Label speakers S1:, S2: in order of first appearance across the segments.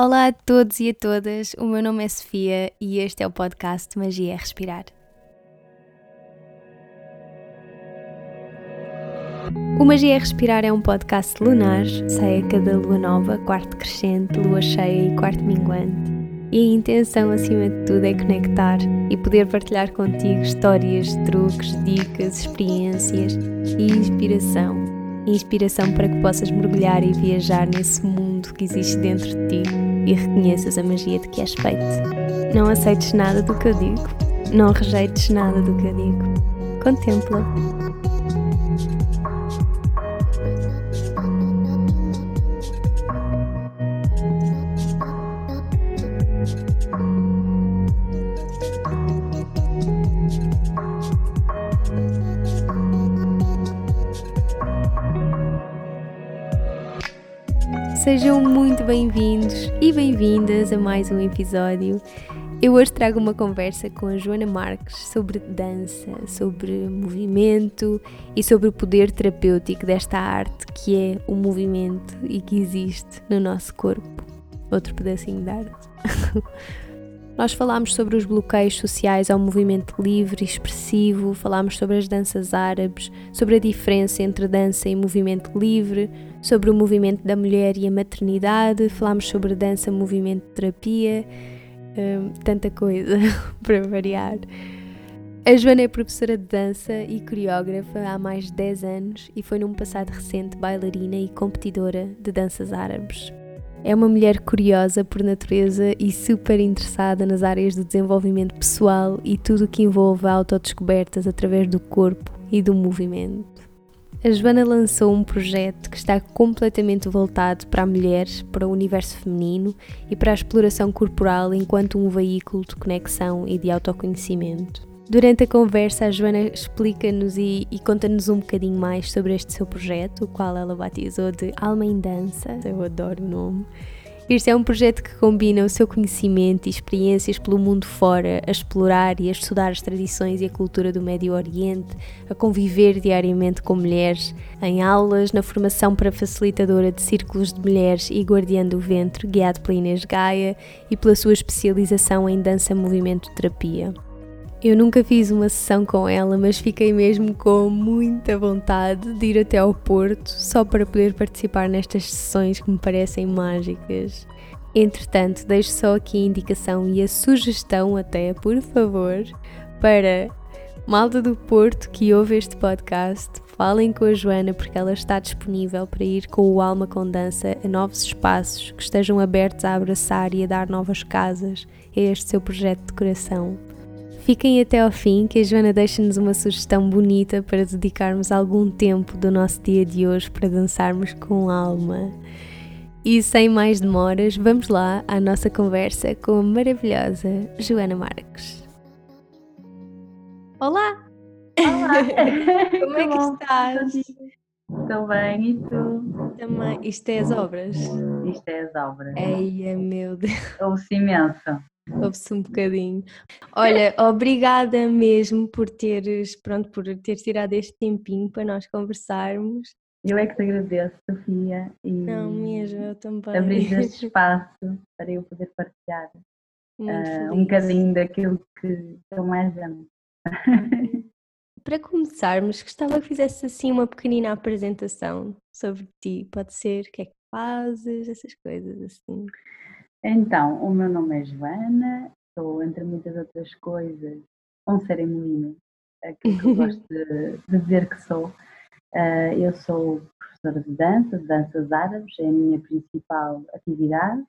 S1: Olá a todos e a todas, o meu nome é Sofia e este é o podcast Magia é Respirar. O Magia é Respirar é um podcast lunar, sai a cada lua nova, quarto crescente, lua cheia e quarto minguante. E a intenção, acima de tudo, é conectar e poder partilhar contigo histórias, truques, dicas, experiências e inspiração. Inspiração para que possas mergulhar e viajar nesse mundo que existe dentro de ti e reconheças a magia de que és feito. Não aceites nada do que eu digo, não rejeites nada do que eu digo. Contempla. Sejam muito bem-vindos e bem-vindas a mais um episódio. Eu hoje trago uma conversa com a Joana Marques sobre dança, sobre movimento e sobre o poder terapêutico desta arte que é o movimento e que existe no nosso corpo. Outro pedacinho de arte. Nós falámos sobre os bloqueios sociais ao movimento livre e expressivo, falámos sobre as danças árabes, sobre a diferença entre dança e movimento livre, sobre o movimento da mulher e a maternidade, falámos sobre dança, movimento, terapia, hum, tanta coisa para variar. A Joana é professora de dança e coreógrafa há mais de 10 anos e foi num passado recente bailarina e competidora de danças árabes. É uma mulher curiosa por natureza e super interessada nas áreas do desenvolvimento pessoal e tudo o que envolve autodescobertas através do corpo e do movimento. A Joana lançou um projeto que está completamente voltado para a mulher, para o universo feminino e para a exploração corporal enquanto um veículo de conexão e de autoconhecimento. Durante a conversa, a Joana explica-nos e, e conta-nos um bocadinho mais sobre este seu projeto, o qual ela batizou de Alma em Dança. Eu adoro o nome este é um projeto que combina o seu conhecimento e experiências pelo mundo fora, a explorar e a estudar as tradições e a cultura do Médio Oriente, a conviver diariamente com mulheres, em aulas, na formação para facilitadora de círculos de mulheres e guardiã do ventre, guiado pela Inês Gaia e pela sua especialização em dança-movimento-terapia. Eu nunca fiz uma sessão com ela, mas fiquei mesmo com muita vontade de ir até ao Porto só para poder participar nestas sessões que me parecem mágicas. Entretanto, deixo só aqui a indicação e a sugestão, até, por favor, para malta do Porto que ouve este podcast, falem com a Joana porque ela está disponível para ir com o Alma com Dança a novos espaços que estejam abertos a abraçar e a dar novas casas a este seu projeto de coração. Fiquem até ao fim, que a Joana deixa-nos uma sugestão bonita para dedicarmos algum tempo do nosso dia de hoje para dançarmos com alma. E sem mais demoras, vamos lá à nossa conversa com a maravilhosa Joana Marques. Olá!
S2: Olá!
S1: Como é que estás?
S2: Estou bem, e tu?
S1: Também. Isto é as obras?
S2: Isto é as obras.
S1: Eia, meu Deus!
S2: Ouço imenso.
S1: Ouve-se um bocadinho. Olha, obrigada mesmo por teres, pronto, por teres tirado este tempinho para nós conversarmos.
S2: Eu é que te agradeço, Sofia, e
S1: Não, mesmo, eu também.
S2: abrir este espaço para eu poder partilhar uh, um bocadinho daquilo que eu mais amo.
S1: Para começarmos, gostava que fizesse assim uma pequenina apresentação sobre ti. Pode ser o que é que fazes, essas coisas assim.
S2: Então, o meu nome é Joana, sou, entre muitas outras coisas, um cerimônio, aquilo que eu gosto de, de dizer que sou. Uh, eu sou professora de dança, de danças árabes, é a minha principal atividade,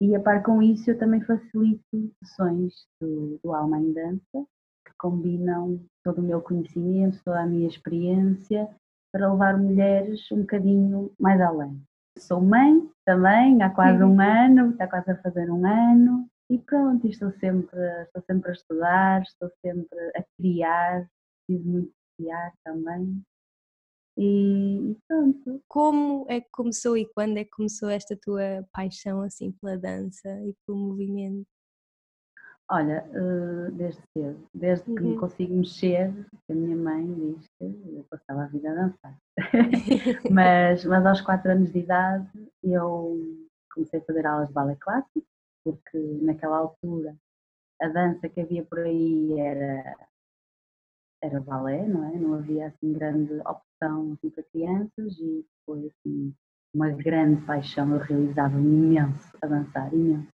S2: e a par com isso eu também facilito sessões do, do Alma em Dança, que combinam todo o meu conhecimento, toda a minha experiência, para levar mulheres um bocadinho mais além. Sou mãe também, há quase um ano, está quase a fazer um ano, e pronto, estou sempre, estou sempre a estudar, estou sempre a criar, preciso muito criar também. E, pronto.
S1: Como é que começou e quando é que começou esta tua paixão assim pela dança e pelo movimento?
S2: Olha, uh, desde cedo, desde que me uhum. consigo mexer, a minha mãe diz que eu passava a vida a dançar. mas, mas aos 4 anos de idade eu comecei a fazer aulas de balé clássico, porque naquela altura a dança que havia por aí era, era balé, não é? Não havia assim grande opção assim, para crianças e foi assim uma grande paixão, eu realizava imenso a dançar, imenso.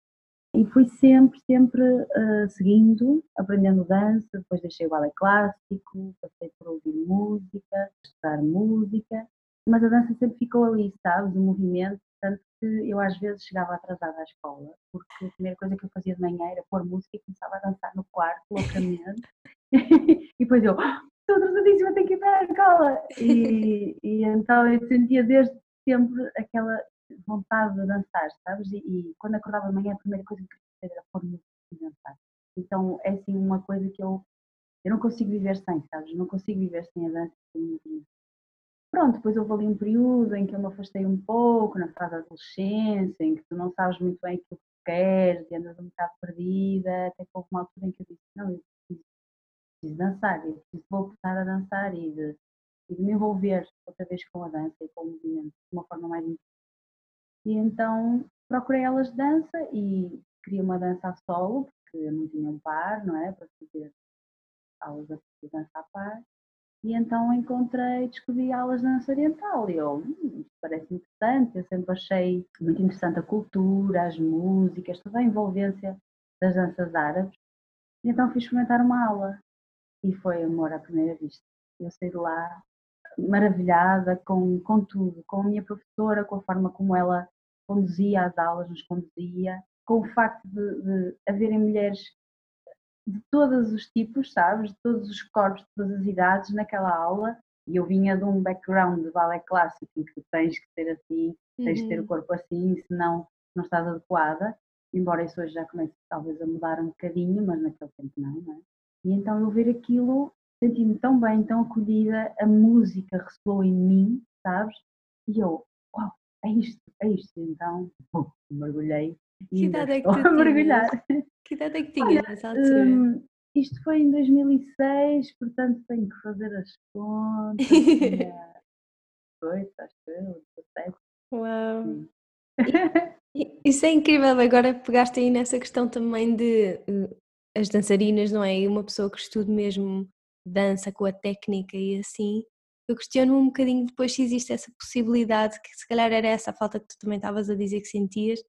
S2: E fui sempre, sempre uh, seguindo, aprendendo dança, depois deixei o balé clássico, passei por ouvir música, estudar música, mas a dança sempre ficou ali, sabes, o movimento, tanto que eu às vezes chegava atrasada à escola, porque a primeira coisa que eu fazia de manhã era pôr música e começava a dançar no quarto, loucamente, e depois eu, ah, estou atrasadíssima, tenho que ir para a escola! E, e então eu sentia desde sempre aquela vontade de dançar, sabes? E, e, quando acordava de manhã, a primeira coisa que eu queria fazer era pôr música e dançar. Então é assim uma coisa que eu, eu não consigo viver sem, sabes? Não consigo viver sem a dança. Pronto, depois houve ali um período em que eu me afastei um pouco, na fase da adolescência, em que tu não sabes muito bem aquilo que queres e andas um bocado perdida, até que houve uma altura em que eu disse, não, eu preciso, preciso dançar, eu preciso voltar a dançar e de, e de me envolver outra vez com a dança e com o movimento de uma forma mais e então procurei aulas de dança e queria uma dança a solo, porque eu não tinha um par, não é? Para fazer aulas de dança a par. E então encontrei, descobri aulas de dança oriental e eu, hum, parece interessante, eu sempre achei muito interessante a cultura, as músicas, toda a envolvência das danças árabes. E então fui experimentar uma aula e foi amor à primeira vista. Eu saí de lá maravilhada com, com tudo, com a minha professora, com a forma como ela conduzia as aulas, nos conduzia, com o facto de, de haverem mulheres de todos os tipos, sabes, de todos os corpos, de todas as idades naquela aula, e eu vinha de um background de balé clássico em que tens que ser assim, tens de ter o uhum. corpo assim, senão não estás adequada, embora isso hoje já comece talvez a mudar um bocadinho, mas naquele tempo não, não é? E então eu ver aquilo, senti-me tão bem, tão acolhida, a música ressoou em mim, sabes? E eu, uau, é isto, é isto. Então, bom, mergulhei.
S1: Que idade é que tu mergulhar. Que idade é que tinhas nessa altura? Um,
S2: isto foi em 2006, portanto tenho que fazer as contas. Oito, acho eu, 17.
S1: Uau! Isso é incrível, agora pegaste aí nessa questão também de uh, as dançarinas, não é? E uma pessoa que estuda mesmo dança com a técnica e assim, eu questiono um bocadinho depois se existe essa possibilidade, que se calhar era essa a falta que tu também estavas a dizer que sentias,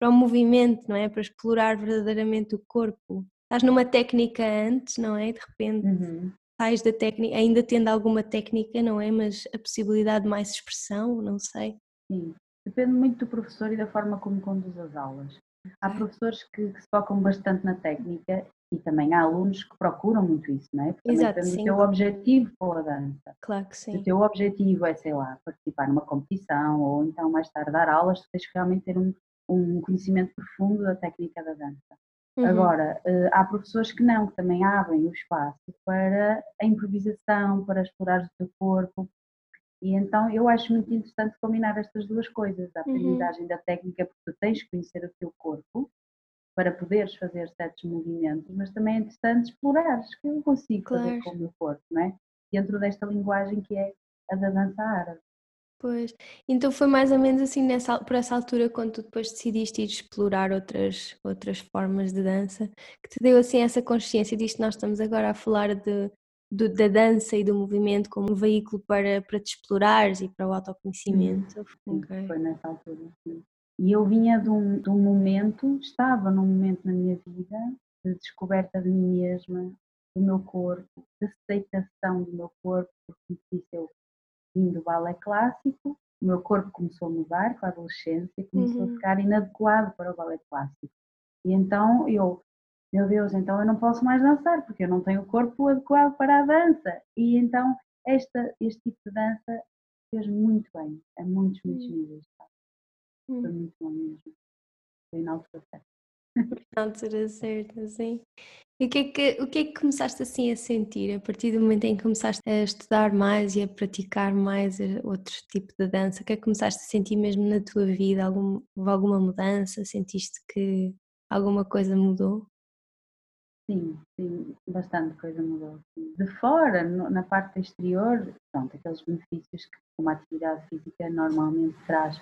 S1: para o movimento, não é? Para explorar verdadeiramente o corpo. Estás numa técnica antes, não é? De repente uhum. sais da técnica, ainda tendo alguma técnica, não é? Mas a possibilidade de mais expressão, não sei.
S2: Sim, depende muito do professor e da forma como conduz as aulas. Há professores que, que, se focam bastante na técnica e também há alunos que procuram muito isso, não é? Porque Exato, também o teu objetivo com a dança.
S1: Claro que sim.
S2: Se o teu objetivo é, sei lá, participar numa competição ou então mais tarde dar aulas, tu tens que realmente ter um, um conhecimento profundo da técnica da dança. Uhum. Agora, eh, há professores que não, que também abrem o espaço para a improvisação, para explorar o teu corpo. E então eu acho muito interessante combinar estas duas coisas, a uhum. aprendizagem uhum. da técnica, porque tu tens que conhecer o teu corpo, para poderes fazer certos movimentos, mas também é interessante explorares que eu consigo claro. fazer com o meu corpo, não é? Dentro desta linguagem que é a da dança árabe.
S1: Pois, então foi mais ou menos assim nessa, por essa altura quando tu depois decidiste ir explorar outras, outras formas de dança, que te deu assim essa consciência disto nós estamos agora a falar de, da dança e do movimento como um veículo para, para te explorares e para o autoconhecimento.
S2: Sim, okay. Foi nessa altura, sim. E eu vinha de um, de um momento, estava num momento na minha vida de descoberta de mim mesma, do meu corpo, de aceitação do meu corpo, porque disse eu vim do balé clássico, o meu corpo começou a mudar com a adolescência, começou uhum. a ficar inadequado para o balé clássico. E então eu, meu Deus, então eu não posso mais dançar, porque eu não tenho o corpo adequado para a dança. E então esta, este tipo de dança fez muito bem, a muitos, muitos níveis. Hum. muito bom mesmo. Foi na altura certa.
S1: Na altura certa, sim. E o que, é que, o que é que começaste assim a sentir a partir do momento em que começaste a estudar mais e a praticar mais eh, outro tipo de dança? O que é que começaste a sentir mesmo na tua vida? Algum, houve alguma mudança? Sentiste que alguma coisa mudou?
S2: Sim, sim, bastante coisa mudou. De fora, na parte exterior, pronto, aqueles benefícios que uma atividade física normalmente traz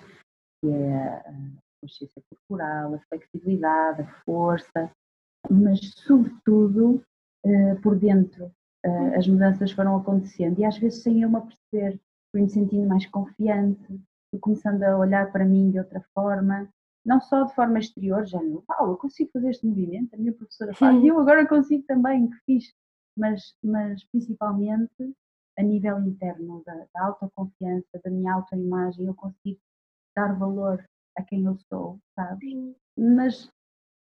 S2: que é consciência corporal, a flexibilidade, a força, mas sobretudo uh, por dentro. Uh, as mudanças foram acontecendo e às vezes sem eu me aperceber, fui me sentindo mais confiante, fui começando a olhar para mim de outra forma, não só de forma exterior, já não, Paulo, eu consigo fazer este movimento, a minha professora faz, e eu agora consigo também, que fiz, mas, mas principalmente a nível interno, da, da autoconfiança, da minha autoimagem, eu consigo dar valor a quem eu sou, sabes? Mas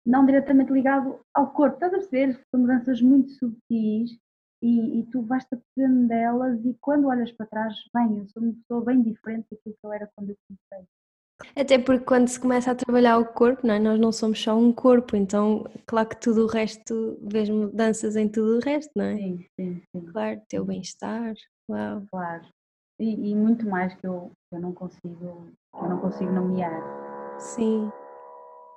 S2: não diretamente ligado ao corpo. Estás a perceber? São mudanças muito subtis e, e tu vais-te apercebendo delas e quando olhas para trás, bem, eu sou uma pessoa bem diferente daquilo que eu era quando eu comecei.
S1: Até porque quando se começa a trabalhar o corpo, não é? nós não somos só um corpo, então claro que tudo o resto, vês mudanças em tudo o resto, não é?
S2: Sim, sim, sim.
S1: Claro, teu bem-estar, uau.
S2: Claro. E, e, muito mais que eu, eu não consigo, eu não consigo nomear.
S1: Sim,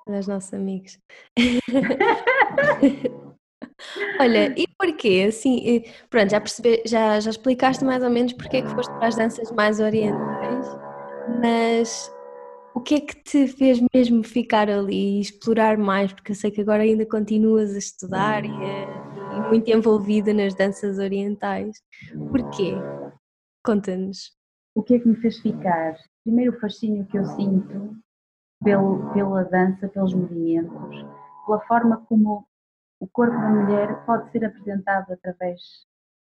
S1: das nossos amigos. Olha, e porquê? Assim, pronto, já, percebi, já, já explicaste mais ou menos porque é que foste para as danças mais orientais, mas o que é que te fez mesmo ficar ali e explorar mais? Porque eu sei que agora ainda continuas a estudar e, e muito envolvida nas danças orientais. Porquê? Conta-nos.
S2: O que é que me fez ficar? Primeiro o fascínio que eu sinto pelo, pela dança, pelos movimentos, pela forma como o corpo da mulher pode ser apresentado através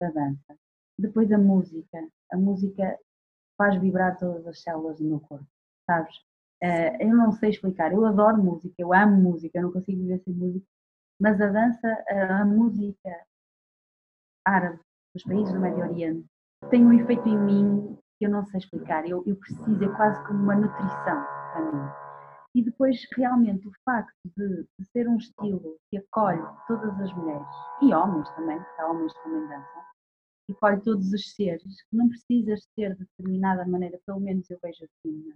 S2: da dança. Depois a música. A música faz vibrar todas as células do meu corpo, sabes? Uh, eu não sei explicar. Eu adoro música, eu amo música, eu não consigo viver sem música. Mas a dança, a, música árabe dos países do Médio Oriente tem um efeito em mim que eu não sei explicar. Eu, eu preciso, é quase como uma nutrição para mim. E depois, realmente, o facto de, de, ser um estilo que acolhe todas as mulheres, e homens também, porque há homens que também dançam, que acolhe todos os seres, que não precisas ser de determinada maneira, pelo menos eu vejo assim,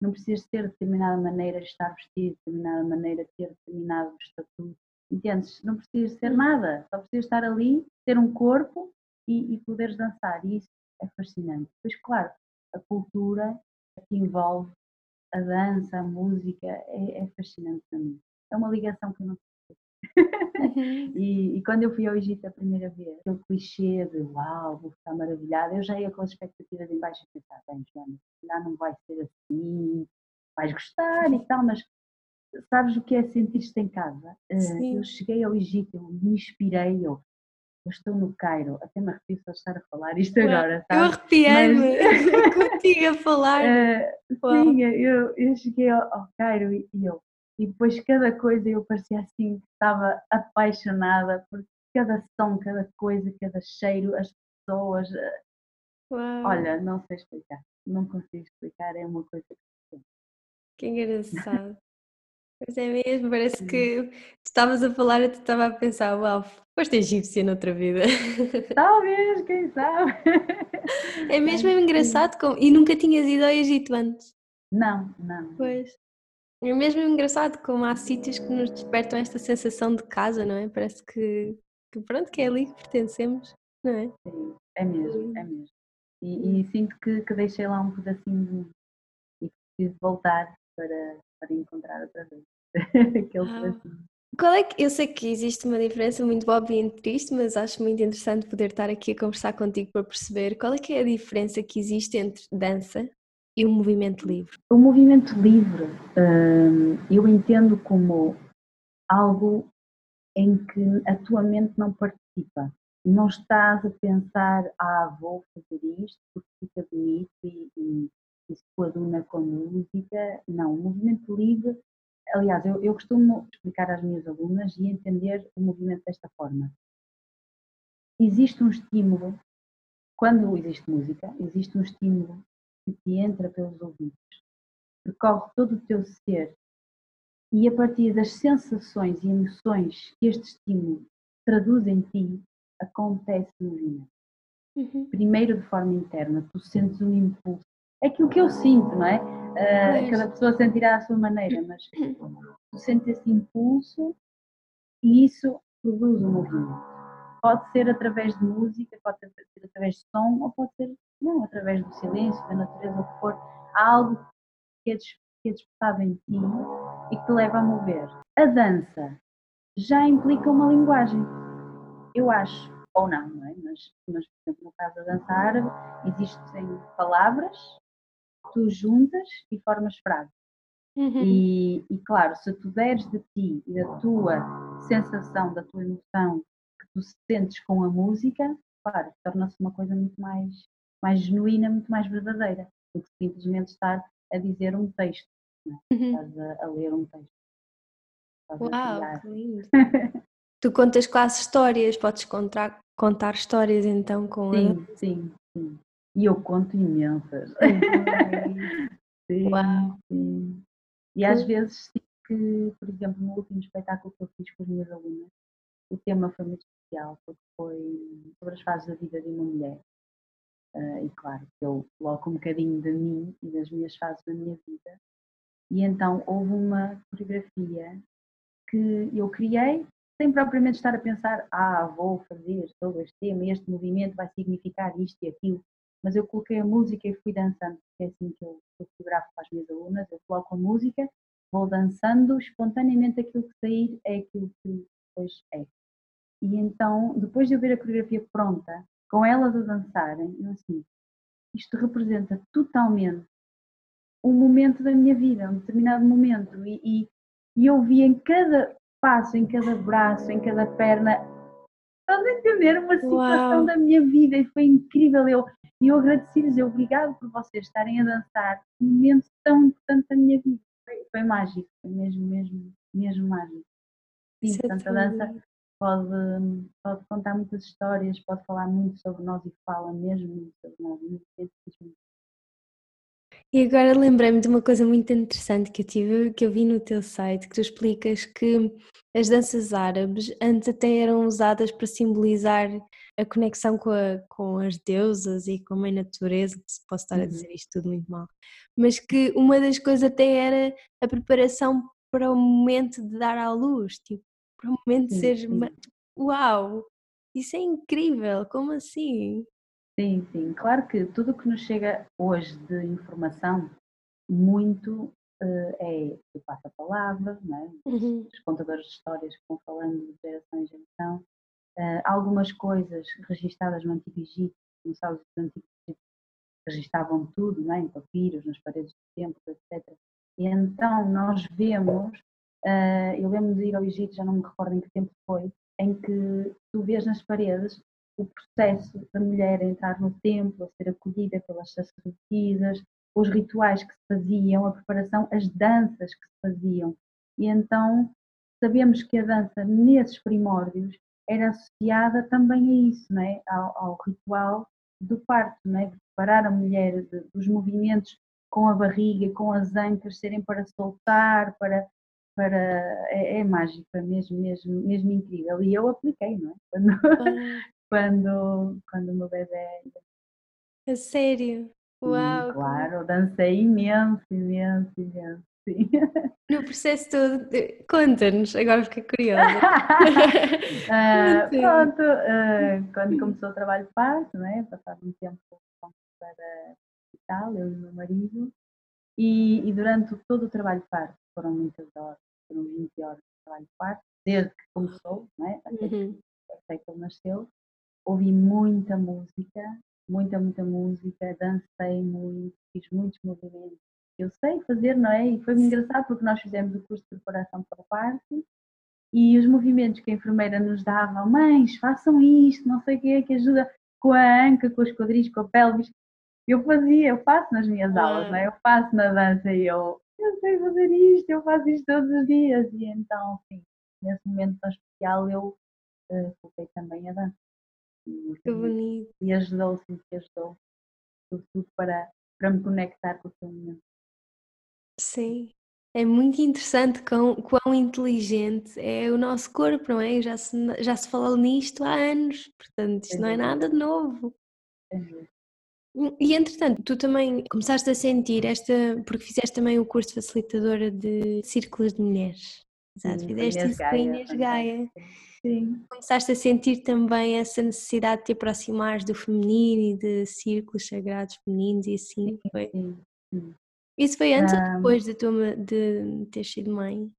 S2: não, precisas ter de determinada maneira, estar vestido de determinada maneira, ter determinado estatuto, entendes? Não precisas ser nada, só precisas estar ali, ter um corpo e, e poderes dançar, e isso é fascinante. Pois, claro, a cultura que envolve a dança, a música, é, é fascinante para mim. É uma ligação que eu não Uhum. e, e, quando eu fui ao Egito a primeira vez, aquele clichê de uau, vou ficar maravilhada, eu já ia com as expectativas em baixo e pensar, bem, Joana, já não vai ser assim, vais gostar e tal, mas sabes o que é sentir-te em casa? Eh, Sim. Eu cheguei ao Egito, eu me inspirei, eu eu estou no Cairo, até me arrepio só de estar a falar isto agora,
S1: sabe? Eu arrepiei-me Mas... contigo a falar.
S2: Uh, sim, eu, eu cheguei ao, ao Cairo e, e, eu, e depois cada coisa eu parecia assim, estava apaixonada por cada som, cada coisa, cada cheiro, as pessoas. Eh, Uau. Olha, não sei explicar, não consigo explicar, é uma coisa que.
S1: Que engraçado. Pois é mesmo, parece que tu estavas a falar e tu estava a pensar, uau, foste egípcia noutra vida.
S2: Talvez, quem sabe.
S1: É mesmo engraçado com... e nunca tinhas ido ao Egito antes.
S2: Não, não.
S1: Pois. É mesmo engraçado como há sítios que nos despertam esta sensação de casa, não é? Parece que, que pronto, que é ali que pertencemos, não é?
S2: Sim, é mesmo, é mesmo. E, e sinto que, que deixei lá um pedacinho e preciso voltar para, para encontrar outra vez aquele ah.
S1: Qual é que, eu sei que existe uma diferença muito óbvia entre isto, mas acho muito interessante poder estar aqui a conversar contigo para perceber qual é que é a diferença que existe entre dança e o movimento livre.
S2: O movimento livre hum, eu entendo como algo em que a tua mente não participa. Não estás a pensar, ah, vou fazer isto porque fica bonito e, e isso coaduna com música. Não, o movimento livre, aliás, eu, eu costumo explicar às minhas alunas e entender o movimento desta forma. Existe um estímulo, quando existe música, existe um estímulo que te entra pelos ouvidos, percorre todo o teu ser e a partir das sensações e emoções que este estímulo traduz em ti, acontece movimento. Uhum. Primeiro de forma interna, tu sentes um impulso é aquilo que eu sinto, não é? Uh, cada pessoa sentirá à sua maneira, mas tu sentes esse impulso e isso produz um movimento. Pode ser através de música, pode ser através de som, ou pode ser não, através do silêncio, da natureza, o que for. Há algo que é, que é despertado em ti e que te leva a mover. A dança já implica uma linguagem, eu acho, ou não, não é? Mas, mas por exemplo, no caso da dança árabe, existem palavras, tu juntas e formas frases. Uhum. E, e, claro, se tu deres de ti e da tua sensação, da tua emoção que tu sentes com a música, claro, torna-se uma coisa muito mais, mais genuína, muito mais verdadeira do que simplesmente estar a dizer um texto, é? uhum. estás a, a, ler um texto.
S1: Uau, que lindo! tu contas quase histórias, podes contar, contar histórias então com
S2: Sim, sim, sim. E eu conto imensas. sim, Uau. sim. E às vezes que, por exemplo, no último espetáculo que eu fiz com as minhas alunas, o tema foi muito especial, porque foi sobre as fases da vida de uma mulher. Uh, e claro, eu coloco um bocadinho de mim e das minhas fases da minha vida. E então houve uma coreografia que eu criei sem propriamente estar a pensar, ah, vou fazer todo este tema, este movimento vai significar isto e aquilo. Mas eu coloquei a música e fui dançando, porque é assim que eu, eu fotografo para as minhas alunas, eu coloco a música, vou dançando, espontaneamente aquilo que sair é aquilo que depois é. E então, depois de eu ver a coreografia pronta, com elas a dançarem, eu assim, isto representa totalmente um momento da minha vida, um determinado momento, e, e, e eu vi em cada passo, em cada braço, em cada perna, a entender uma situação Uau. da minha vida e foi incrível. Eu, eu agradeci-lhes, eu obrigado por vocês estarem a dançar um momento tão importante da minha vida. Foi, foi mágico, foi mesmo, mesmo, mesmo mágico. Sim, Isso portanto, é a dança pode, pode contar muitas histórias, pode falar muito sobre nós e fala mesmo muito sobre nós. Muito
S1: e agora lembrei-me de uma coisa muito interessante que eu tive, que eu vi no teu site, que tu explicas que as danças árabes antes até eram usadas para simbolizar a conexão com, a, com as deusas e com a mãe natureza, que posso estar a uhum. dizer isto tudo muito mal, mas que uma das coisas até era a preparação para o momento de dar à luz, tipo, para o momento de ser. Uau! Isso é incrível! Como assim?
S2: Sim, sim. Claro que tudo o que nos chega hoje de informação, muito uh, é o passa-palavra, é? uhum. os contadores de histórias que vão falando de geração em geração. Uh, algumas coisas registadas no Antigo Egito, no sabes, os Antigos Egito registavam tudo, não é? em papiros, nas paredes do templo, etc. E então nós vemos, uh, eu lembro de ir ao Egito, já não me recordo em que tempo foi, em que tu vês nas paredes o processo da mulher entrar no templo, a ser acolhida pelas sacerdotisas, os rituais que se faziam, a preparação, as danças que se faziam. E então sabemos que a dança nesses primórdios era associada também a isso, não é? ao, ao ritual do parto, não é? de preparar a mulher de, dos movimentos com a barriga, com as ancas serem para soltar, para para é, é mágico, é mesmo, mesmo, mesmo incrível. E eu apliquei, não é? Quando, quando, quando o meu bebê.
S1: É sério? Uau!
S2: claro, dancei imenso, imenso, imenso. Sim.
S1: No processo todo, conta-nos, agora fiquei curiosa.
S2: uh, pronto, uh, quando começou o trabalho de parto, né, passado um tempo para hospital, eu e o meu marido, e, e, durante todo o trabalho de parto, foram muitas horas, foram 20 horas de trabalho de parto, desde que começou, né, até, uhum. até que ele nasceu, ouvi muita música, muita, muita música, dancei muito, fiz muitos movimentos. Eu sei fazer, não é? E foi engraçado porque nós fizemos o curso de preparação para o parto e os movimentos que a enfermeira nos dava, mães, façam isto, não sei o que é que ajuda com a anca, com os quadris, com a pelvis. Eu fazia, eu faço nas minhas aulas, não é? Eu faço na dança e eu, eu sei fazer isto, eu faço isto todos os dias. E então, sim, nesse momento tão especial eu uh, coloquei também a dança.
S1: Que bonito.
S2: E ajudou, sim, que ajudou. Tudo para, para me conectar com o seu momento.
S1: Sim. É muito interessante quão, quão inteligente é o nosso corpo, não é? Já se, já se falou nisto há anos, portanto, isto é não é nada de novo. É e entretanto, tu também começaste a sentir esta, porque fizeste também o curso de facilitadora de círculos de mulheres. Exato, fizeste isso com a Inês Gaia. Sim. Começaste a sentir também essa necessidade de te aproximares do feminino e de círculos sagrados femininos e assim
S2: sim,
S1: foi?
S2: Sim, sim.
S1: Isso foi antes um, ou depois de, tua, de ter sido mãe?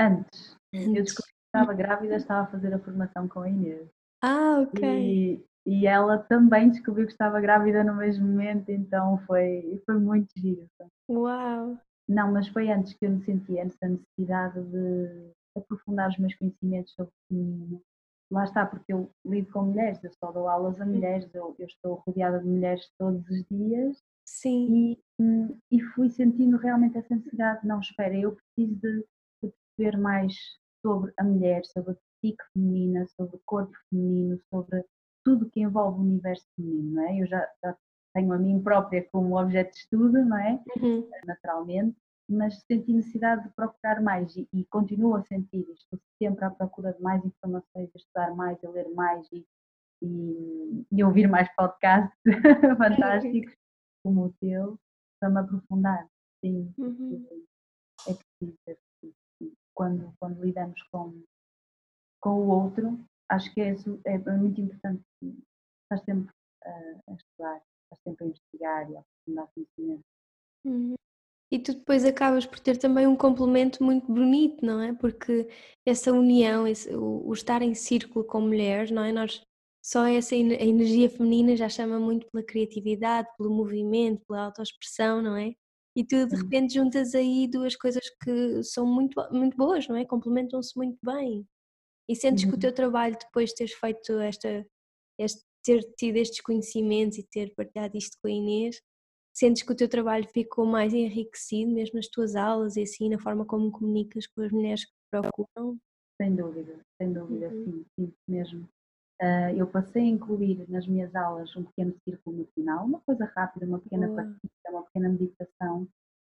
S2: Antes. antes. Eu descobri que estava grávida, estava a fazer a formação com a Inês.
S1: Ah, ok.
S2: E, e ela também descobriu que estava grávida no mesmo momento, então foi, foi muito giro.
S1: Uau!
S2: Não, mas foi antes que eu me sentia essa necessidade de aprofundar os meus conhecimentos sobre o feminino. Lá está, porque eu lido com mulheres, eu só dou aulas a mulheres, eu, eu estou rodeada de mulheres todos os dias.
S1: Sim.
S2: E, hum, e fui sentindo realmente essa necessidade, não, espera, eu preciso de, de perceber mais sobre a mulher, sobre a psique feminina, sobre o corpo feminino, sobre tudo que envolve o universo feminino, não é? Eu já, já tenho a mim própria como objeto de estudo, não é?
S1: Uhum.
S2: Naturalmente, mas senti necessidade de procurar mais e, e, continuo a sentir, estou sempre à procura de mais informações, a estudar mais, a ler mais e, e, e ouvir mais podcasts fantásticos como o teu, para me aprofundar. Sim,
S1: uhum.
S2: é preciso, é preciso. Quando, quando lidamos com, com o outro, acho que é, é, é muito importante estar sempre a, a estudar, estar sempre a investigar e a aprofundar conhecimento.
S1: Uhum. E tu depois acabas por ter também um complemento muito bonito, não é? Porque essa união, esse, o, o, estar em círculo com mulheres, não é? Nós, só essa a energia feminina já chama muito pela criatividade, pelo movimento, pela autoexpressão, não é? E tu de repente juntas aí duas coisas que são muito, muito boas, não é? Complementam-se muito bem. E sentes uhum. que o uhum. teu trabalho, depois de teres feito esta, este, ter tido estes conhecimentos e ter partilhado isto com a Inês, sentes que o teu trabalho ficou mais enriquecido, mesmo nas tuas aulas e assim, na forma como comunicas com as mulheres que procuram?
S2: Sem dúvida, sem dúvida, uhum. sim, sim, mesmo. Uh, eu passei a incluir nas minhas aulas um pequeno círculo no final, uma coisa rápida, uma pequena partida, uma pequena meditação.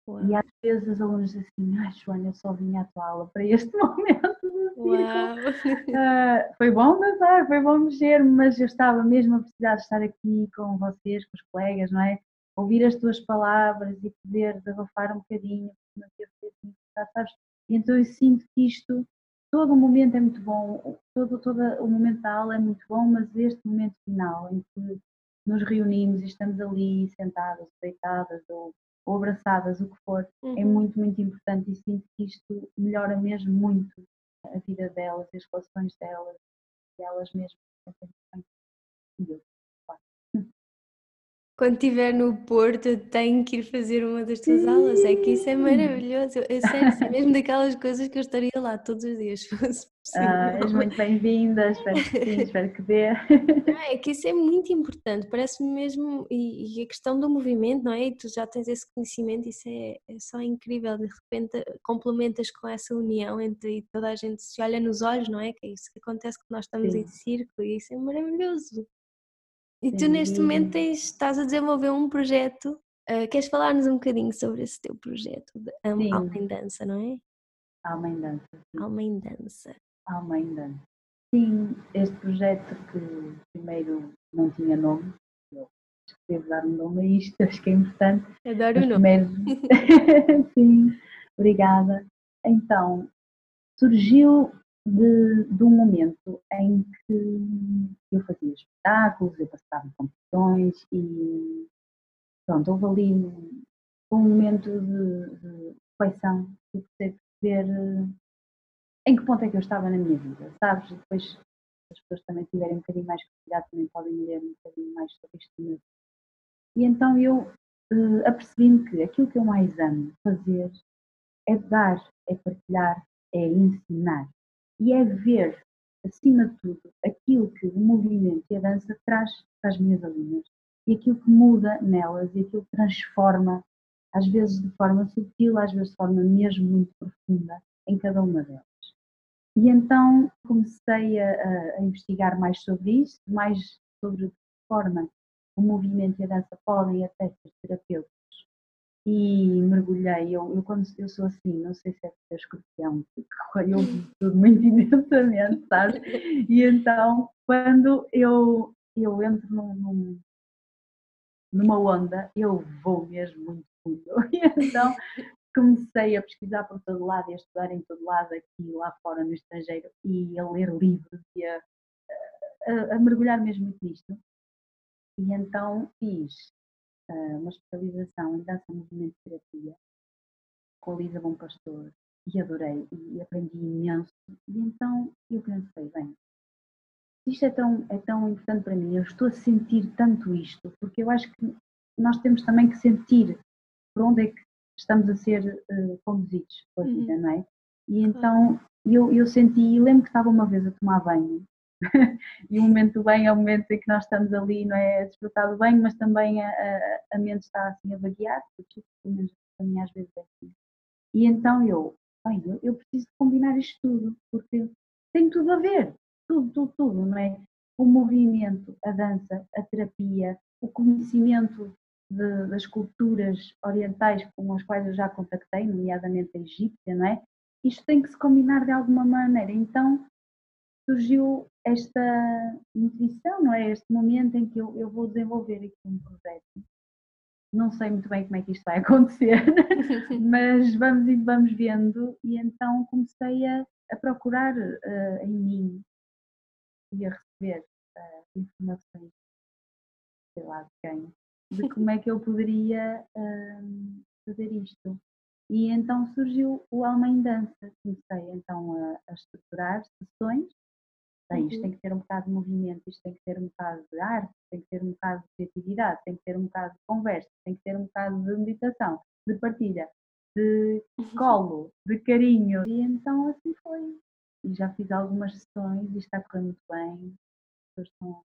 S2: Uau. E às vezes os alunos dizem assim, ah, Joana, eu só vim à tua aula para este momento Uh, foi bom dançar, foi bom mexer, mas eu estava mesmo a precisar de estar aqui com vocês, com os colegas, não é? Ouvir as tuas palavras e poder desabafar um bocadinho, assim, sabes? E então eu sinto que isto, todo o momento é muito bom, todo, todo o momento da aula é muito bom, mas este momento final, em que nos reunimos e estamos ali sentadas, deitadas ou, ou abraçadas, o que for, é uhum. é muito, muito importante e sinto que isto melhora mesmo muito a vida delas e as relações delas e elas mesmas. E eu,
S1: quando estiver no Porto, eu tenho que ir fazer uma das tuas aulas. É que isso é maravilhoso. Eu, eu sei, é mesmo daquelas coisas que eu estaria lá todos os dias.
S2: Ah, és muito bem-vinda, espero que sim, espero que dê.
S1: é que isso é muito importante, parece-me mesmo. E, e, a questão do movimento, não é? E tu já tens esse conhecimento, isso é, é só incrível. De repente complementas com essa união entre toda a gente se olha nos olhos, não é? Que é isso que acontece quando nós estamos sim. em círculo e isso é maravilhoso. E tu neste momento tens, estás a desenvolver um projeto. Uh, queres falar-nos um bocadinho sobre esse teu projeto de um, Alma em Dança, não é?
S2: Alma em Dança.
S1: Sim. Alma em Dança.
S2: Alma em Dança. Sim, este projeto que primeiro não tinha nome, eu escrevo dar um nome a isto, acho que é importante.
S1: Adoro o nome.
S2: Primeiro... Sim, obrigada. Então, surgiu de, de um momento em que eu fazia espetáculos, eu passava competições e pronto, houve ali um, um momento de, de reflexão, de perceber eh, em que ponto é que eu estava na minha vida, sabes? Depois, se as pessoas também tiverem um bocadinho mais curiosidade, também podem ler um bocadinho mais sobre isto. E então eu uh, apercebi-me que aquilo que eu mais amo fazer é dar, é partilhar, é ensinar e é ver, acima de tudo, aquilo que o movimento e a dança traz para as minhas alunas e aquilo que muda nelas e aquilo que transforma, às vezes de forma sutil, às vezes de forma mesmo muito profunda, em cada uma delas. E então comecei a, a investigar mais sobre isso, mais sobre de que forma o movimento e a dança podem até ser terapêuticos e mergulhei. Eu, eu, quando eu sou assim, não sei se é porque é escorpião, porque eu vi tudo muito intensamente, sabes? E então, quando eu, eu entro num, num, numa onda, eu vou mesmo muito fundo. E então comecei a pesquisar por todo lado e a estudar em todo lado, aqui e lá fora no estrangeiro, e a ler livros e a, a, a mergulhar mesmo muito nisto. E então fiz uh, uma especialização em dança movimento terapia com a Lisa Bom Pastor e adorei e aprendi imenso. E então eu pensei, bem, isto é tão, é tão importante para mim, eu estou a sentir tanto isto, porque eu acho que nós temos também que sentir por onde é que estamos a ser uh, conduzidos pela vida, uhum. não é? E então eu, eu senti, e lembro que estava uma vez a tomar banho, e o momento do banho é o momento em que nós estamos ali, não é? A desfrutar do banho, mas também a, a, a mente está assim a vaguear, porque pelo menos para mim às vezes é assim. E então eu, bem, eu, eu preciso combinar isto tudo, porque tem tudo a ver, tudo, tudo, tudo, não é? O movimento, a dança, a terapia, o conhecimento de, das culturas orientais com as quais eu já contactei, nomeadamente a egípcia, não é? Isto tem que se combinar de alguma maneira. Então surgiu esta intuição, não é? Este momento em que eu, eu vou desenvolver aqui um projeto. Não sei muito bem como é que isto vai acontecer, mas vamos indo, vamos vendo. E então comecei a, a procurar uh, em mim e a receber uh, informações, sei lá de quem, de como é que eu poderia uh, fazer isto. E então surgiu o Alma em Dança. Comecei então a, a estruturar sessões. Bem, isto uhum. tem que ter um bocado de movimento, isto tem que ter um bocado de arte, tem que ter um bocado de criatividade, tem que ter um bocado de conversa, tem que ter um bocado de meditação, de partilha, de colo, de carinho. E então assim foi. E já fiz algumas sessões e está a correr muito bem. As pessoas estão,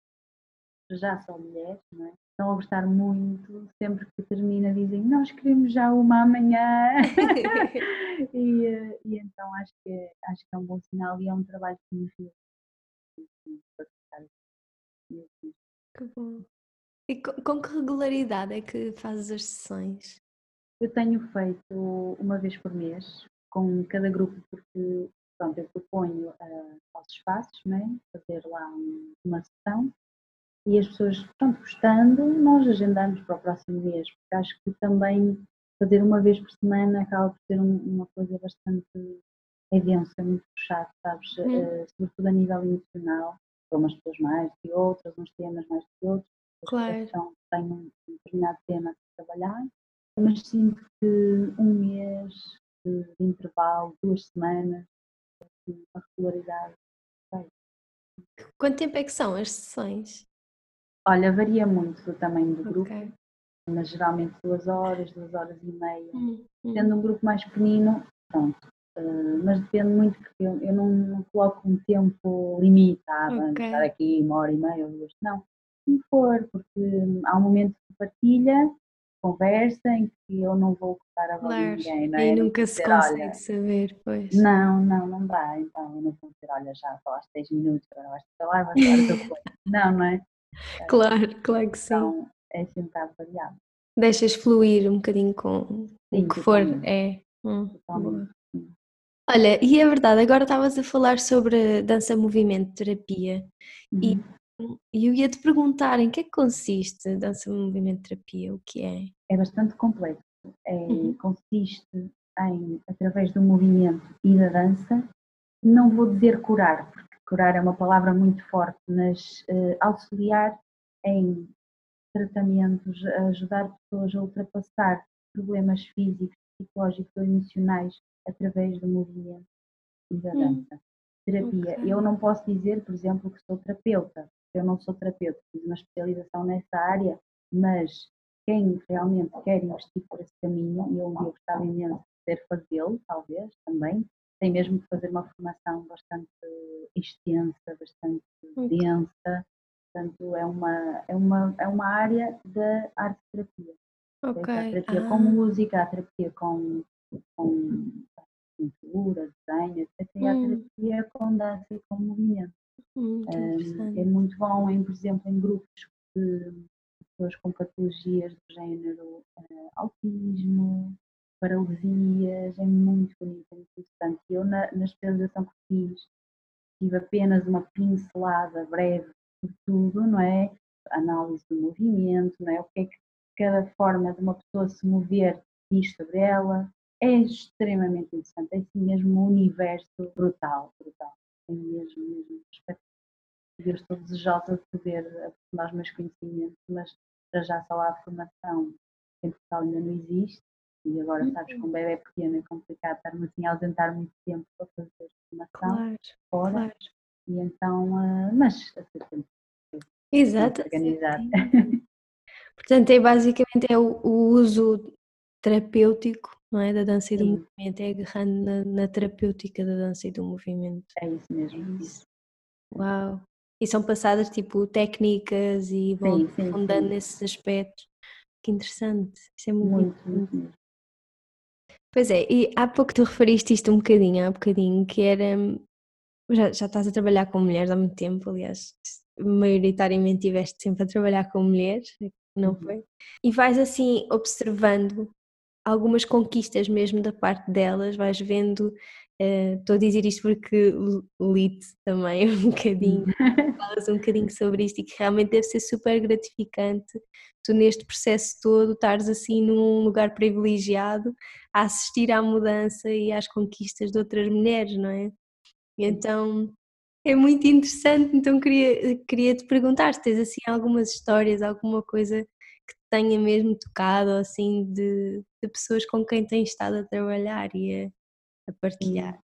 S2: já são mulheres, não é? estão a gostar muito. Sempre que termina dizem, nós queremos já uma amanhã. e, eh, e, então acho que, é, acho que é um bom sinal e é um trabalho que me fez.
S1: Que bom. E com, que regularidade é que fazes as sessões?
S2: Eu tenho feito uma vez por mês com cada grupo, porque pronto, eu proponho uh, aos espaços, né, fazer lá um, uma sessão e as pessoas, pronto, gostando, nós agendamos para o próximo mês, porque acho que também fazer uma vez por semana acaba por ser um, uma coisa bastante é denso, é muito puxado, sabes? Uh, sobretudo a nível emocional, para umas pessoas mais que outras, uns temas mais que outros.
S1: Claro.
S2: Então, tenho um determinado tema a trabalhar, mas sinto que um mês de, de intervalo, duas semanas, assim, uma regularidade. Sei.
S1: Quanto tempo é que são as sessões?
S2: Olha, varia muito do tamanho do grupo, okay. mas geralmente duas horas, duas horas e meia. Hum, hum. Tendo um grupo mais pequenino, pronto. Uh, mas depende muito, porque eu, eu não, não, coloco um tempo limitado, okay. estar aqui uma hora e meia ou duas, não. Se for, porque há um momento de partilha, conversa, em que eu não vou cortar a voz claro. de ninguém, não é?
S1: E nunca se dizer, consegue olha, saber, pois.
S2: Não, não, não dá. Então eu não vou dizer, olha, já falaste 10 minutos, agora vais falar, vais falar o teu Não, não é?
S1: Claro, claro que sim.
S2: Então é assim um bocado variável.
S1: Deixas fluir um bocadinho com sim, o que for. É. Hum, Olha, e é verdade, agora estavas a falar sobre dança movimento terapia uhum. e, e eu ia te perguntar em que é que consiste dança movimento terapia, o que é?
S2: É bastante complexo. É, uhum. Consiste em, através do movimento e da dança, não vou dizer curar, porque curar é uma palavra muito forte, mas uh, auxiliar em tratamentos, ajudar pessoas a ultrapassar problemas físicos, psicológicos ou emocionais através do movimento e da hum, dança. Hum, Terapia. Okay. Eu não posso dizer, por exemplo, que sou terapeuta. Eu não sou terapeuta, fiz uma especialização nessa área, mas quem realmente quer investir por esse caminho, e eu, eu gostava imenso de poder fazê-lo, talvez, também, tem mesmo que fazer uma formação bastante extensa, bastante okay. densa. Portanto, é uma, é, uma, é uma área da arte terapia.
S1: Okay.
S2: A terapia
S1: ah.
S2: com música, a terapia com, com pintura, desenho, etc. E a hum. terapia com dança e com movimento.
S1: Hum,
S2: é muito bom, em, por exemplo, em grupos de pessoas com patologias do género uh, autismo, paralisias, é muito bonito, é muito interessante. Eu, na, na especialização que fiz, tive apenas uma pincelada breve por tudo, não é? Análise do movimento, não é? O que é que cada forma de uma pessoa se mover diz sobre ela. É extremamente interessante, é assim mesmo um universo brutal, brutal. É mesmo, mesmo Eu estou desejosa de poder aprofundar os meus conhecimentos, mas para já só há formação em Portugal ainda não existe E agora, sabes, com um bebê pequeno é complicado estar-me assim a ausentar muito tempo para fazer formação
S1: Claro,
S2: fora.
S1: claro.
S2: E então, ah, mas a ser sempre
S1: Exato. Portanto, é basicamente é o, o uso terapêutico, não é? Da dança e do
S2: Sim.
S1: movimento, é agarrando na, na terapêutica da dança e do movimento.
S2: É isso mesmo.
S1: Isso. Uau! E são passadas tipo técnicas e vão
S2: sim.
S1: nesses aspectos. Que interessante. Isso é muito,
S2: Muito, muito.
S1: Pois é, e há pouco tu referiste isto um bocadinho, há bocadinho, que era. Já, já estás a trabalhar com mulheres há muito tempo, aliás, maioritariamente estiveste sempre a trabalhar com mulheres, não
S2: Uhum.
S1: foi? E vais assim observando algumas conquistas mesmo da parte delas, vais vendo. eh, Estou a dizer isto porque li-te também um bocadinho falas um bocadinho sobre isto e que realmente deve ser super gratificante tu neste processo todo estares assim num lugar privilegiado a assistir à mudança e às conquistas de outras mulheres, não é? Então é muito interessante, então queria, queria te perguntar se tens assim algumas histórias, alguma coisa tenha mesmo tocado, assim, de, de pessoas com quem tens estado a trabalhar e a, a partilhar.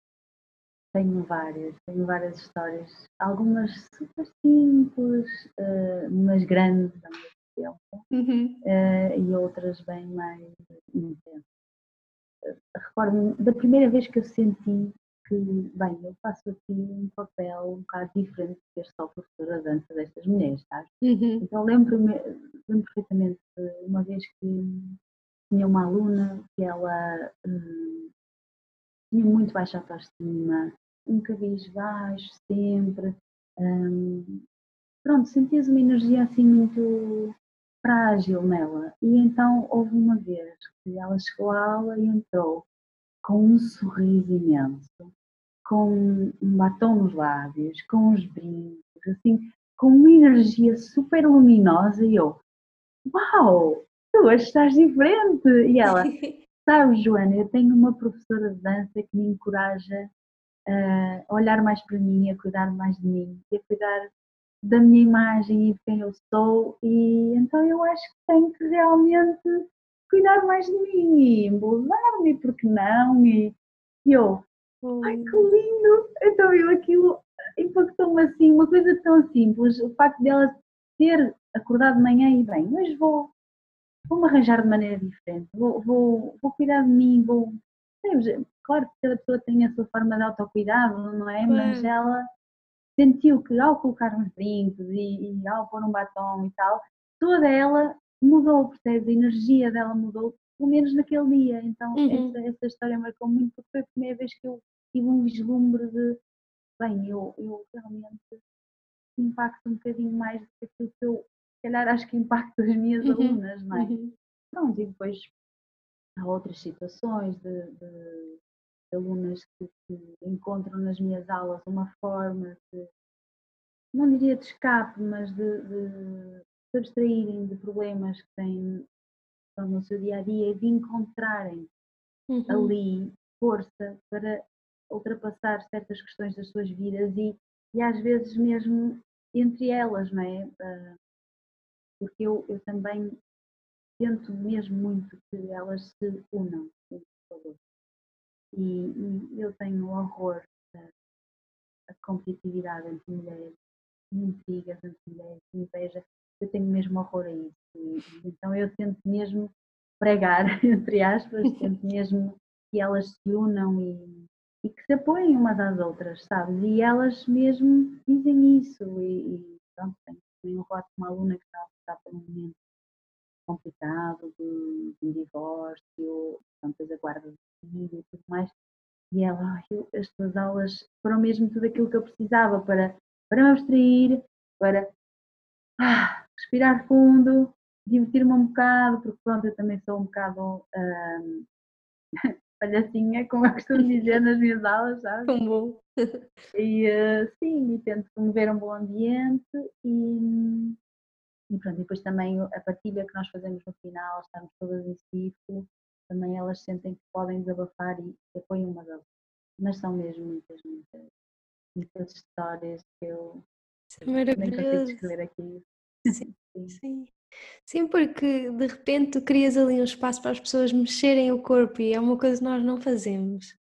S2: Tenho várias, tenho várias histórias. Algumas super simples, mas grandes ao mesmo tempo,
S1: Uhum.
S2: eh, e outras bem mais intensas. Eh, Recordo-me da primeira vez que eu senti que, bem, eu faço aqui um papel um bocado diferente de ser só professora de dança destas mulheres, sabes?
S1: Uhum.
S2: Então lembro-me lembro perfeitamente uma vez que tinha uma aluna que ela hum, tinha muito baixa autoestima, um cabelo baixo sempre. hum, pronto, sentias uma energia assim muito frágil nela. E então houve uma vez que ela chegou à aula e entrou com um sorriso imenso, com um batom nos lábios, com uns brincos, assim, com uma energia super luminosa e eu, uau, tu hoje estás diferente! E ela, sabes Joana, eu tenho uma professora de dança que me encoraja a olhar mais para mim, a cuidar mais de mim, e a cuidar da minha imagem e de quem eu sou e então eu acho que tenho que realmente cuidar mais de mim e embelezar-me, porque não? E e eu, Ai, que lindo! Então eu aquilo impactou-me assim, uma coisa tão simples, o facto dela ter acordado de manhã e bem, hoje vou, vou-me arranjar de maneira diferente, vou, vou, vou cuidar de mim, vou. sabes, Claro que cada pessoa tem a sua forma de autocuidado, não é? Mas ela sentiu que ao colocar uns brincos e, e ao pôr um batom e tal, toda ela mudou, percebes? A energia dela mudou, pelo menos naquele dia. Então
S1: Uhum.
S2: essa, essa história marcou muito porque foi a primeira vez que eu tive um vislumbre de bem, eu, eu realmente impacto um bocadinho mais do que aquilo que eu, se calhar, acho que impacto as minhas
S1: Uhum,
S2: alunas, não é?
S1: Uhum.
S2: Pronto, e depois há outras situações de, de- de alunas que, que encontram nas minhas aulas uma forma de, não diria de escape, mas de, de se abstraírem de problemas que têm estão no seu dia a dia e de encontrarem
S1: Uhum.
S2: ali força para ultrapassar certas questões das suas vidas e, e às vezes mesmo entre elas, não é? Ah, Porque eu, eu também tento mesmo muito que elas se unam. E, e eu tenho horror a competitividade entre mulheres, intrigas entre mulheres, inveja, eu tenho mesmo horror a isso. Então eu tento mesmo pregar, entre aspas, tento mesmo que elas se unam e, e que se apoiem umas às outras, sabes? E elas mesmo dizem isso. E, e pronto, tenho também um relato de uma aluna que está a por um momento complicado de, de um divórcio, depois a guarda de filho e tudo mais. E ela, "Ai, eu- as tuas aulas foram mesmo tudo aquilo que eu precisava para, para me abstrair, para ah, respirar fundo, divertir-me um bocado, porque pronto, eu também sou um bocado ahm, palhacinha, como eu costumo dizer nas minhas aulas, sabe?
S1: Tão bom.
S2: E eh, sim, e tento promover um bom ambiente e, e pronto, e depois também a partilha que nós fazemos no final, estamos todas em círculo, também elas sentem que podem desabafar e apoiam umas às outras. Mas são mesmo muitas, muitas, muitas histórias que eu
S1: é
S2: nem consigo
S1: maravilhoso.
S2: descrever aqui.
S1: Sim,
S2: Sim.
S1: sim. Porque de repente tu crias ali um espaço para as pessoas mexerem o corpo e é uma coisa que nós não fazemos.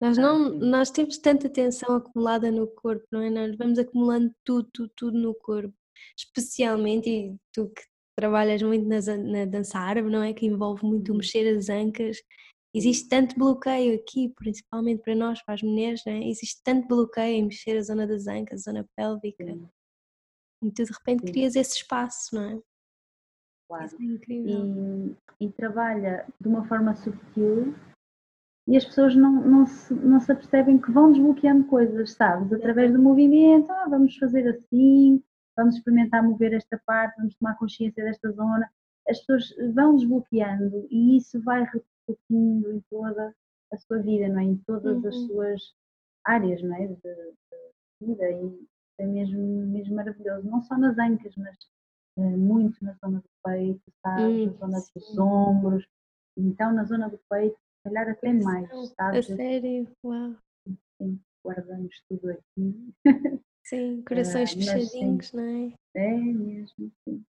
S1: Nós, não, nós temos tanta tensão acumulada no corpo, não é? Nós vamos acumulando tudo, tudo, tudo no corpo. Especialmente, e tu que trabalhas muito na, na dança árabe, não é? Que envolve muito
S2: Uhum.
S1: mexer as ancas. Existe tanto bloqueio aqui, principalmente para nós, para as mulheres, não é? Existe tanto bloqueio em mexer a zona das ancas, a zona pélvica. E tu de repente
S2: Sim.
S1: crias esse espaço, não é?
S2: claro.
S1: Isso é incrível.
S2: E, e trabalha de uma forma subtil e as pessoas não, não, se, não se apercebem que vão desbloqueando coisas, sabes? Através do movimento, ah, vamos fazer assim, vamos experimentar mover esta parte, vamos tomar consciência desta zona. As pessoas vão desbloqueando e isso vai repercutindo em toda a sua vida, não é? Em todas as
S1: Uhum.
S2: suas áreas, não é? De, de vida e é mesmo, mesmo maravilhoso. Não só nas ancas, mas eh, muito na zona do peito, sabes? na zona dos
S1: sim.
S2: ombros. Então, na zona do peito, se calhar até mais,
S1: Coração. A
S2: sabes?
S1: sério? Uau.
S2: Assim, guardamos tudo aqui.
S1: Sim, corações
S2: sim.
S1: fechadinhos, não é?
S2: É mesmo, sim.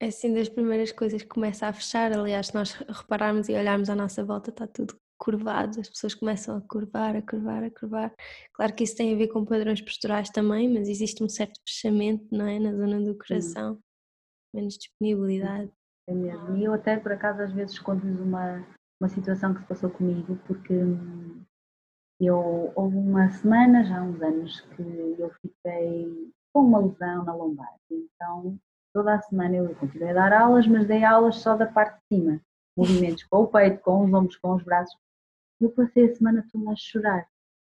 S1: É assim das primeiras coisas que começa a fechar. Aliás, se nós repararmos e olharmos à nossa volta, está tudo curvado, as pessoas começam a curvar, a curvar, a curvar. Claro que isso tem a ver com padrões posturais também, mas existe um certo fechamento, não é? Na zona do coração, menos disponibilidade.
S2: É mesmo. E eu até, por acaso, às vezes conto-lhes uma, uma situação que se passou comigo, porque hum, eu, houve uma semana, já há uns anos, que eu fiquei com uma lesão na lombar. Então, toda a semana eu continuei a dar aulas, mas dei aulas só da parte de cima. Movimentos com o peito, com os ombros, com os braços. Eu passei a semana toda a chorar,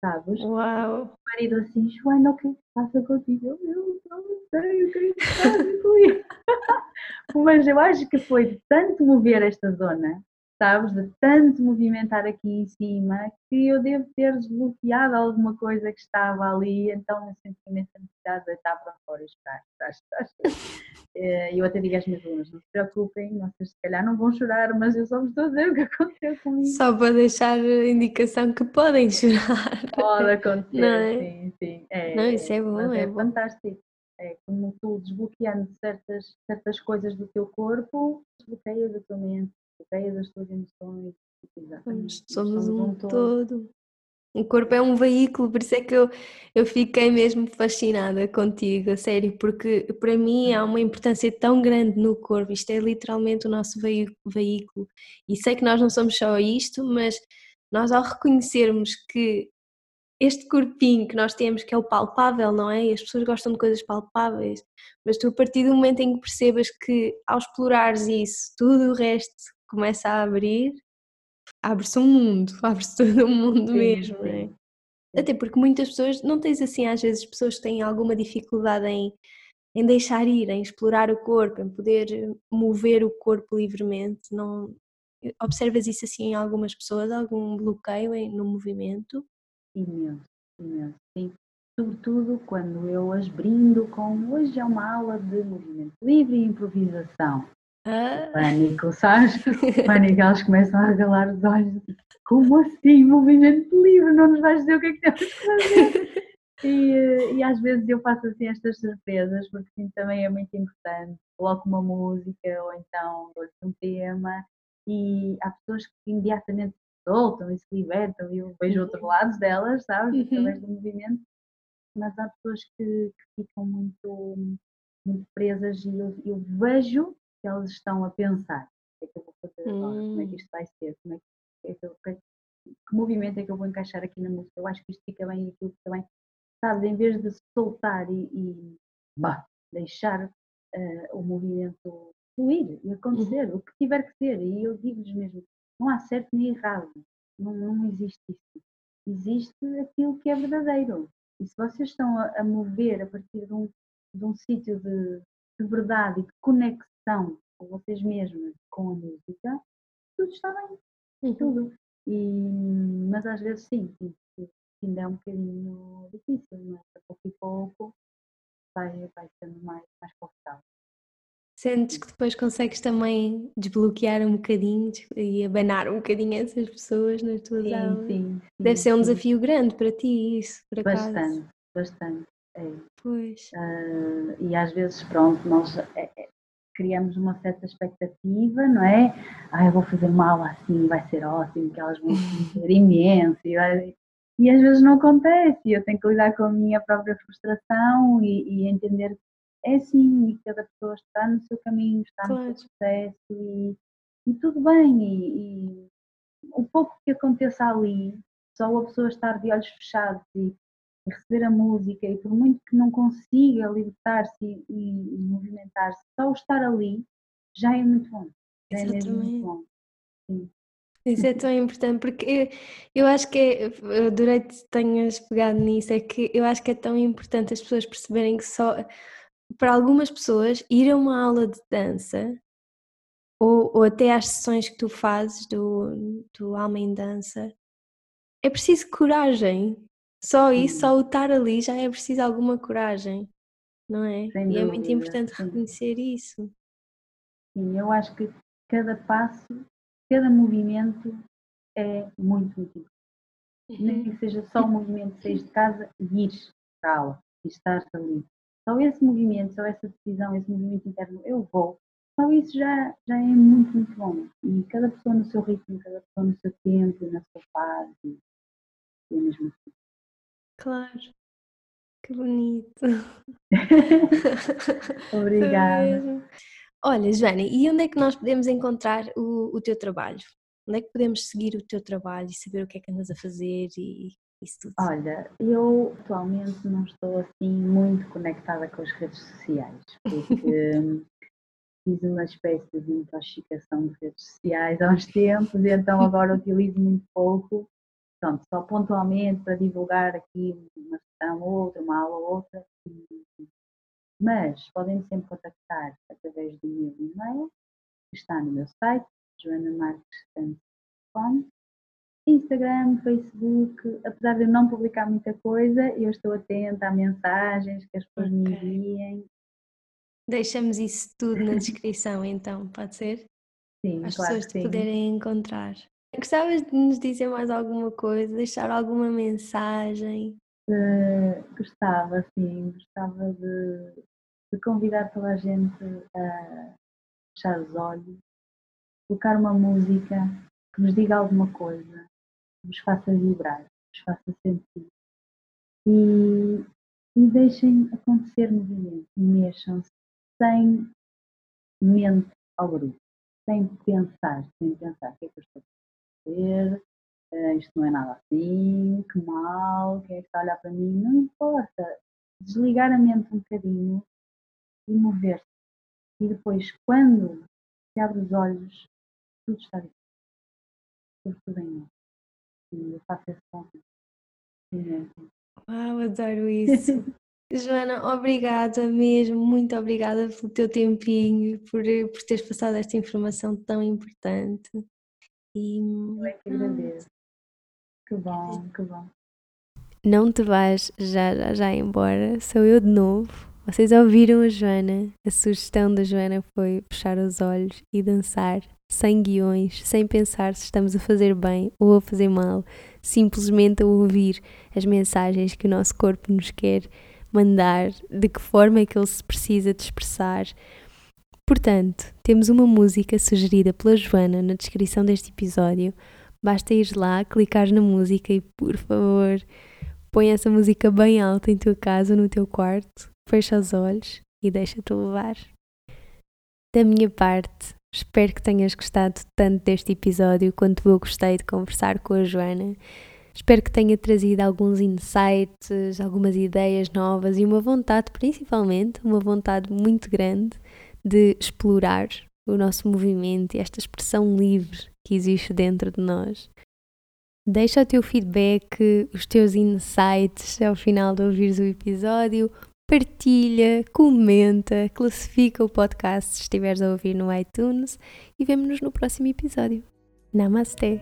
S2: sabes?
S1: Uau!
S2: O marido assim, Joana, o que é que passa contigo? Eu, eu não sei o que é que passa comigo. Mas eu acho que foi de tanto mover esta zona, sabes, de tanto movimentar aqui em cima, que eu devo ter desbloqueado alguma coisa que estava ali, então eu senti imensa necessidade de deitar para fora e chorar. chorar, eu até digo às minhas alunas, não se preocupem, vocês se calhar não vão chorar, mas eu só vos estou a dizer o que aconteceu comigo.
S1: Só para deixar a indicação que podem chorar.
S2: Pode acontecer,
S1: Não é?
S2: sim, sim. É,
S1: Não, isso é bom, é
S2: é,
S1: bom.
S2: fantástico. É como tu desbloqueando certas, certas coisas do teu corpo, desbloqueias a tua mente, desbloqueias as tuas emoções. Exatamente.
S1: Somos, somos um
S2: todo.
S1: todo. O corpo é um veículo, por isso é que eu, eu fiquei mesmo fascinada contigo, a sério, porque para mim há uma importância tão grande no corpo, isto é literalmente o nosso veí- veículo. E sei que nós não somos só isto, mas nós ao reconhecermos que este corpinho que nós temos, que é o palpável, não é? E as pessoas gostam de coisas palpáveis, mas tu a partir do momento em que percebas que ao explorares isso, tudo o resto começa a abrir, abre-se um mundo, abre-se todo um mundo
S2: Sim,
S1: mesmo, não é? Até porque muitas pessoas, não tens assim às vezes pessoas que têm alguma dificuldade em, em deixar ir, em explorar o corpo, em poder mover o corpo livremente, não observas isso assim em algumas pessoas, algum bloqueio no movimento?
S2: Imenso, imenso, sim. Sobretudo quando eu as brindo com hoje é uma aula de movimento livre e improvisação.
S1: Ah,
S2: Pânico, sabes? Pânico, elas começam a regalar os olhos. Como assim? Movimento livre, não nos vais dizer o que é que temos que fazer. E, eh, e às vezes eu faço assim estas surpresas, porque sim, também é muito importante. Coloco uma música ou então dou-lhes um tema e há pessoas que imediatamente se soltam e se libertam e eu vejo
S1: Uhum.
S2: outros lados delas, sabes?
S1: Uhum.
S2: Através do movimento. Mas há pessoas que, que ficam muito, muito presas e eu, eu vejo que elas estão a pensar o que é que eu vou fazer agora, como é que
S1: Hum.
S2: isto vai ser, como é que, é que, eu- que, que movimento é que eu vou encaixar aqui na música, eu acho que isto fica bem e aquilo fica bem. Sabes, em vez de soltar e, e bah, deixar eh, o movimento fluir e acontecer, o que tiver que ser, e eu digo-lhes mesmo, não há certo nem errado, não, não existe isso. Existe aquilo que é verdadeiro. E se vocês estão a, a mover a partir de um, de um sítio de, de verdade e de conexão com vocês mesmas, com a música, tudo está bem,
S1: Uhum.
S2: tudo. E, mas às vezes sim, sim, sim, ainda é um bocadinho difícil, mas a pouco e pouco vai, vai sendo mais, mais confortável.
S1: Sentes que depois consegues também desbloquear um bocadinho e abanar um bocadinho essas pessoas nas tuas
S2: Sim,
S1: aulas?
S2: sim,
S1: Deve
S2: sim,
S1: ser um
S2: sim.
S1: desafio grande para ti isso, por acaso.
S2: Bastante, bastante. É.
S1: Pois.
S2: Ah, e às vezes, pronto, nós, é- é- criamos uma certa expectativa, não é? Ah, eu vou fazer uma aula assim, vai ser ótimo, que elas vão ser imenso e, vai... e às vezes não acontece, eu tenho que lidar com a minha própria frustração e, e entender que é assim, e cada pessoa está no seu caminho, está claro. no seu processo e, e tudo bem, e, e o pouco que aconteça ali, só a pessoa estar de olhos fechados e receber a música e por muito que não consiga libertar-se e, e, movimentar-se, só o estar ali já é muito bom. Já é mesmo muito bom. Sim.
S1: Isso é tão importante porque eu, eu acho que é, eu adorei que tenhas pegado nisso, é que eu acho que é tão importante as pessoas perceberem que só para algumas pessoas ir a uma aula de dança ou, ou até às sessões que tu fazes do, do Alma em Dança é preciso coragem só isso, só o estar ali já é preciso alguma coragem, não é? Sem e dúvida, é muito importante sim. reconhecer isso.
S2: Sim, eu acho que cada passo, cada movimento é muito, muito importante. Nem que seja só o movimento de sair de casa e ir para a aula e estar ali. Só esse movimento, só essa decisão, esse movimento interno, eu vou, só isso já, já é muito, muito bom. E cada pessoa no seu ritmo, cada pessoa no seu tempo, na sua fase, é mesmo assim.
S1: Claro. Que bonito.
S2: Obrigada.
S1: Olha, Joana, e onde é que nós podemos encontrar o, o teu trabalho? Onde é que podemos seguir o teu trabalho e saber o que é que andas a fazer e isso tudo?
S2: Olha, eu atualmente não estou assim muito conectada com as redes sociais, porque fiz uma espécie de intoxicação de redes sociais há uns tempos e então agora utilizo muito pouco pronto, só pontualmente para divulgar aqui uma sessão ou outra, uma aula ou outra. Mas podem sempre contactar através do meu e-mail, que está no meu site, joanamarques.com, Instagram, Facebook, apesar de eu não publicar muita coisa, eu estou atenta a mensagens que as pessoas okay. me enviem.
S1: Deixamos isso tudo na descrição então, pode ser?
S2: Sim,
S1: As
S2: claro
S1: pessoas
S2: te
S1: poderem encontrar. Gostavas de nos dizer mais alguma coisa, deixar alguma mensagem?
S2: Uh, gostava, sim, gostava de, de, convidar toda a gente a fechar os olhos, colocar uma música que nos diga alguma coisa, que vos faça vibrar, que vos faça sentir. E, e deixem acontecer movimento, mexam-se sem mente ao grupo, sem pensar, sem pensar o que é que eu estou fazer, uh, isto não é nada assim, que mal, quem é que está a olhar para mim, não importa. Desligar a mente um bocadinho e mover-se. E depois, quando se abre os olhos, tudo está diferente. Tudo, tudo em E eu faço esse convite.
S1: Uau, adoro isso. Joana, obrigada mesmo, muito obrigada pelo teu tempinho, por, por teres passado esta informação tão importante.
S2: E eu que agradeço. Que bom, que bom.
S1: Não te vais já, já, já embora, sou eu de novo. Vocês ouviram a Joana? A sugestão da Joana foi fechar os olhos e dançar sem guiões, sem pensar se estamos a fazer bem ou a fazer mal, simplesmente a ouvir as mensagens que o nosso corpo nos quer mandar, de que forma é que ele se precisa de expressar, Portanto, temos uma música sugerida pela Joana na descrição deste episódio. Basta ir lá, clicar na música e, por favor, põe essa música bem alta em tua casa, no teu quarto, fecha os olhos e deixa-te levar. Da minha parte, espero que tenhas gostado tanto deste episódio quanto eu gostei de conversar com a Joana. Espero que tenha trazido alguns insights, algumas ideias novas e uma vontade, principalmente, uma vontade muito grande de explorar o nosso movimento e esta expressão livre que existe dentro de nós. Deixa o teu feedback, os teus insights ao final de ouvires o episódio. Partilha, comenta, classifica o podcast se estiveres a ouvir no iTunes e vemo-nos no próximo episódio. Namastê!